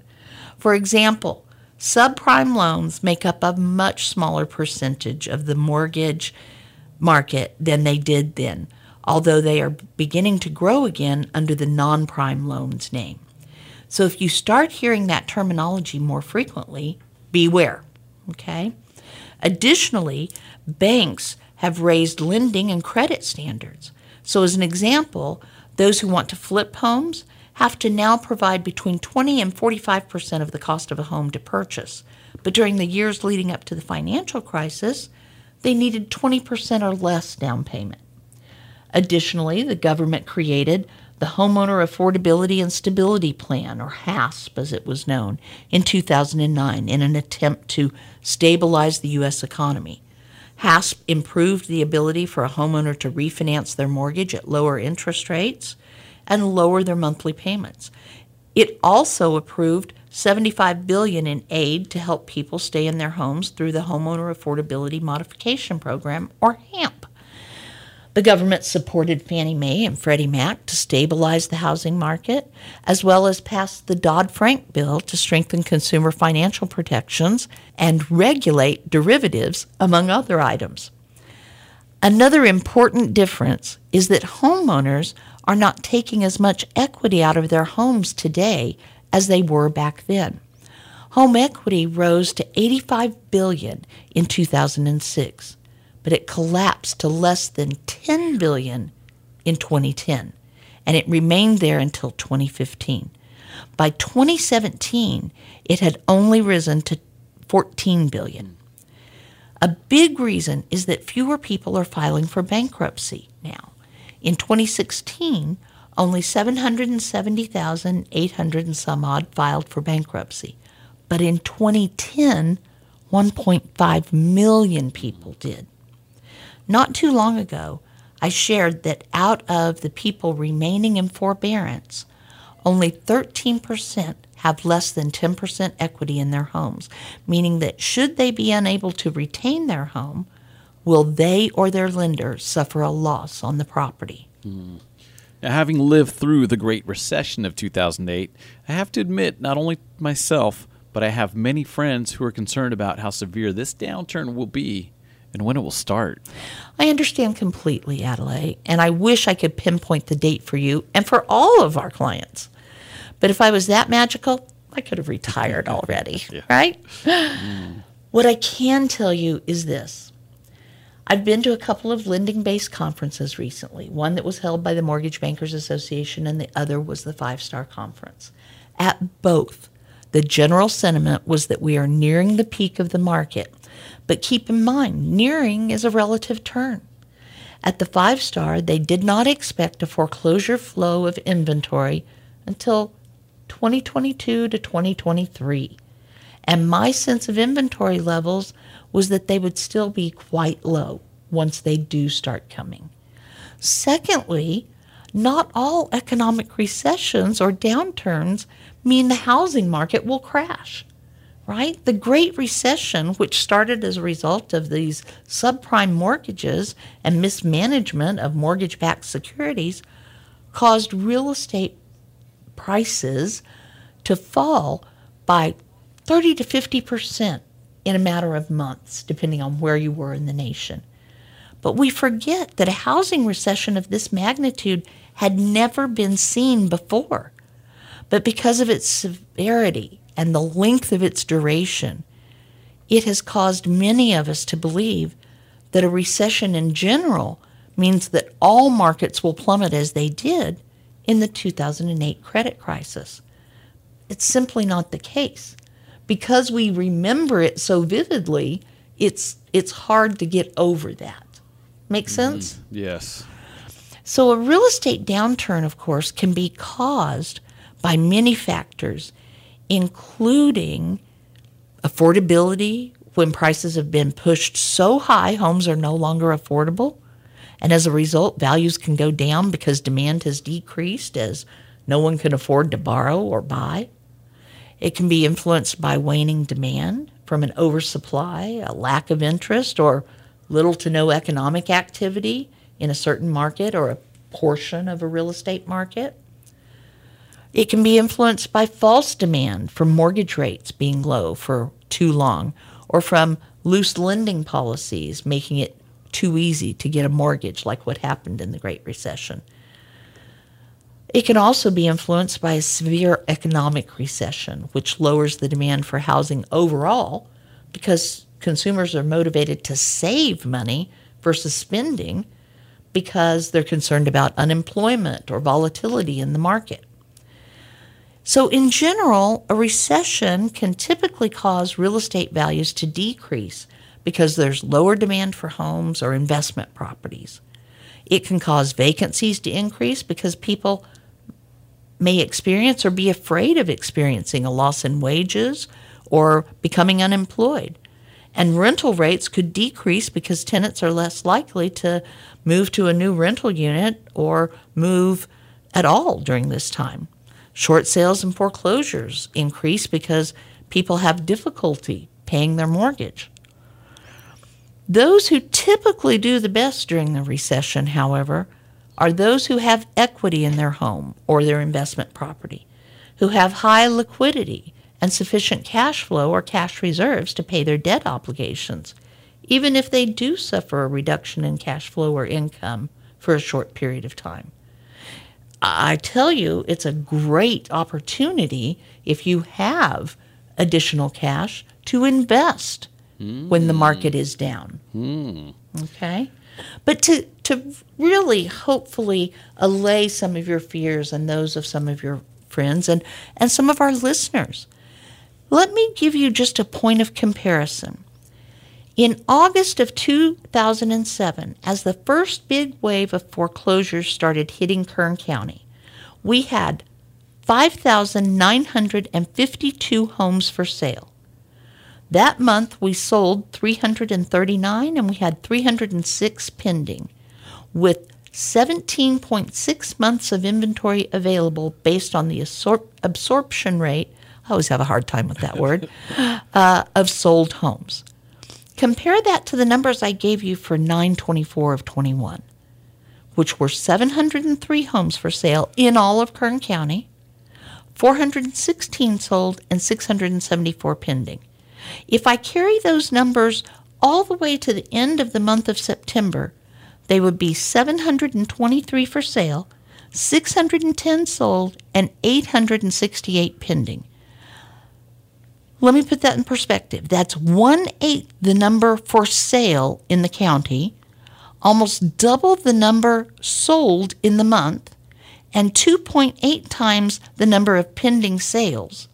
Speaker 3: For example, subprime loans make up a much smaller percentage of the mortgage market than they did then, although they are beginning to grow again under the non prime loans name. So if you start hearing that terminology more frequently, beware. Okay? Additionally, banks have raised lending and credit standards. So, as an example, those who want to flip homes have to now provide between 20 and 45 percent of the cost of a home to purchase, But during the years leading up to the financial crisis, they needed 20% or less down payment. Additionally, the government created the Homeowner Affordability and Stability Plan, or HASP as it was known, in 2009 in an attempt to stabilize the U.S. economy. HASP improved the ability for a homeowner to refinance their mortgage at lower interest rates and lower their monthly payments. It also approved 75 billion in aid to help people stay in their homes through the Homeowner Affordability Modification Program or HAMP. The government supported Fannie Mae and Freddie Mac to stabilize the housing market, as well as passed the Dodd Frank bill to strengthen consumer financial protections and regulate derivatives, among other items. Another important difference is that homeowners are not taking as much equity out of their homes today as they were back then. Home equity rose to 85 billion in 2006, but it collapsed to less than 10 billion in 2010, and it remained there until 2015. By 2017, it had only risen to 14 billion. A big reason is that fewer people are filing for bankruptcy now. In 2016, only 770,800 and some odd filed for bankruptcy. But in 2010, 1.5 million people did. Not too long ago, I shared that out of the people remaining in forbearance, only 13% have less than 10% equity in their homes, meaning that should they be unable to retain their home, will they or their lender suffer a loss on the property?
Speaker 2: Mm. Now, having lived through the Great Recession of 2008, I have to admit, not only myself, but I have many friends who are concerned about how severe this downturn will be and when it will start.
Speaker 3: I understand completely, Adelaide, and I wish I could pinpoint the date for you and for all of our clients. But if I was that magical, I could have retired already, yeah. right? Mm. What I can tell you is this I've been to a couple of lending based conferences recently, one that was held by the Mortgage Bankers Association and the other was the Five Star Conference. At both, the general sentiment was that we are nearing the peak of the market. But keep in mind, nearing is a relative term. At the Five Star, they did not expect a foreclosure flow of inventory until 2022 to 2023. And my sense of inventory levels was that they would still be quite low once they do start coming. Secondly, not all economic recessions or downturns mean the housing market will crash, right? The Great Recession, which started as a result of these subprime mortgages and mismanagement of mortgage backed securities, caused real estate prices to fall by 30 to 50 percent in a matter of months, depending on where you were in the nation. But we forget that a housing recession of this magnitude had never been seen before. But because of its severity and the length of its duration, it has caused many of us to believe that a recession in general means that all markets will plummet as they did in the 2008 credit crisis. It's simply not the case because we remember it so vividly, it's it's hard to get over that. Make mm-hmm. sense?
Speaker 2: Mm, yes.
Speaker 3: So a real estate downturn, of course, can be caused by many factors, including affordability. When prices have been pushed so high, homes are no longer affordable. And as a result, values can go down because demand has decreased as no one can afford to borrow or buy. It can be influenced by waning demand from an oversupply, a lack of interest, or little to no economic activity in a certain market or a portion of a real estate market. It can be influenced by false demand from mortgage rates being low for too long or from loose lending policies making it too easy to get a mortgage, like what happened in the Great Recession. It can also be influenced by a severe economic recession, which lowers the demand for housing overall because consumers are motivated to save money versus spending because they're concerned about unemployment or volatility in the market. So, in general, a recession can typically cause real estate values to decrease because there's lower demand for homes or investment properties. It can cause vacancies to increase because people may experience or be afraid of experiencing a loss in wages or becoming unemployed. And rental rates could decrease because tenants are less likely to move to a new rental unit or move at all during this time. Short sales and foreclosures increase because people have difficulty paying their mortgage. Those who typically do the best during the recession, however, are those who have equity in their home or their investment property, who have high liquidity and sufficient cash flow or cash reserves to pay their debt obligations, even if they do suffer a reduction in cash flow or income for a short period of time. I tell you, it's a great opportunity if you have additional cash to invest mm. when the market is down. Mm. Okay? But to, to really hopefully allay some of your fears and those of some of your friends and, and some of our listeners, let me give you just a point of comparison. In August of 2007, as the first big wave of foreclosures started hitting Kern County, we had 5,952 homes for sale. That month, we sold 339 and we had 306 pending, with 17.6 months of inventory available based on the absor- absorption rate. I always have a hard time with that word uh, of sold homes. Compare that to the numbers I gave you for 924 of 21, which were 703 homes for sale in all of Kern County, 416 sold, and 674 pending. If I carry those numbers all the way to the end of the month of September, they would be 723 for sale, 610 sold, and 868 pending. Let me put that in perspective. That's one eighth the number for sale in the county, almost double the number sold in the month, and 2.8 times the number of pending sales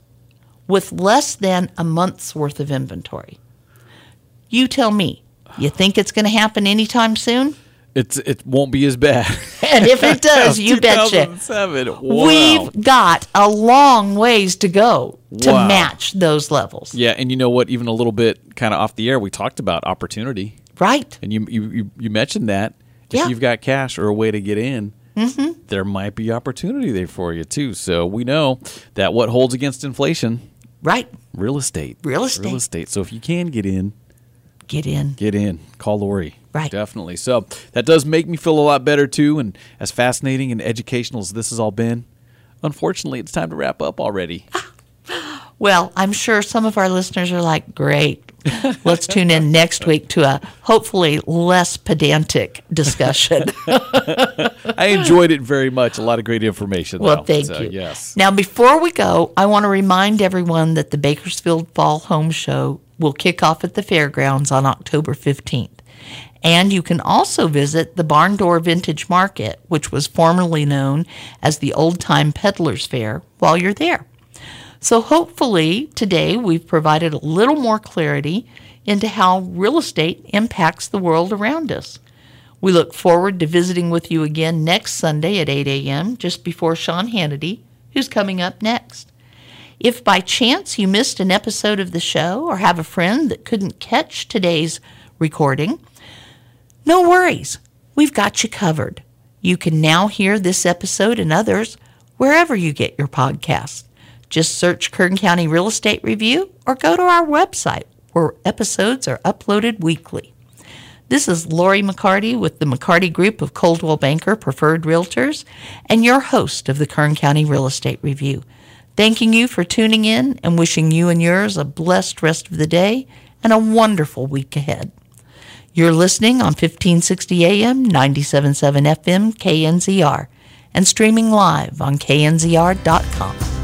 Speaker 3: with less than a month's worth of inventory. You tell me, you think it's going to happen anytime soon?
Speaker 2: It's it won't be as bad.
Speaker 3: and if it does, you betcha.
Speaker 2: Wow.
Speaker 3: We've got a long ways to go to wow. match those levels.
Speaker 2: Yeah, and you know what? Even a little bit kind of off the air, we talked about opportunity.
Speaker 3: Right.
Speaker 2: And you you you mentioned that if yeah. you've got cash or a way to get in, mm-hmm. there might be opportunity there for you too. So we know that what holds against inflation
Speaker 3: Right.
Speaker 2: Real estate.
Speaker 3: Real estate.
Speaker 2: Real estate. So if you can get in,
Speaker 3: get in.
Speaker 2: Get in. Call Lori.
Speaker 3: Right.
Speaker 2: Definitely. So that does make me feel a lot better too. And as fascinating and educational as this has all been, unfortunately, it's time to wrap up already.
Speaker 3: Well, I'm sure some of our listeners are like, great. Let's tune in next week to a hopefully less pedantic discussion.
Speaker 2: I enjoyed it very much. A lot of great information.
Speaker 3: Well,
Speaker 2: though.
Speaker 3: thank
Speaker 2: so,
Speaker 3: you.
Speaker 2: Yes.
Speaker 3: Now, before we go, I want to remind everyone that the Bakersfield Fall Home Show will kick off at the fairgrounds on October 15th. And you can also visit the Barn Door Vintage Market, which was formerly known as the Old Time Peddlers Fair, while you're there. So hopefully today we've provided a little more clarity into how real estate impacts the world around us. We look forward to visiting with you again next Sunday at 8 a.m., just before Sean Hannity, who's coming up next. If by chance you missed an episode of the show or have a friend that couldn't catch today's recording, no worries. We've got you covered. You can now hear this episode and others wherever you get your podcasts. Just search Kern County Real Estate Review or go to our website where episodes are uploaded weekly. This is Lori McCarty with the McCarty Group of Coldwell Banker Preferred Realtors and your host of the Kern County Real Estate Review. Thanking you for tuning in and wishing you and yours a blessed rest of the day and a wonderful week ahead. You're listening on 1560 AM, 977 FM, KNZR, and streaming live on knzr.com.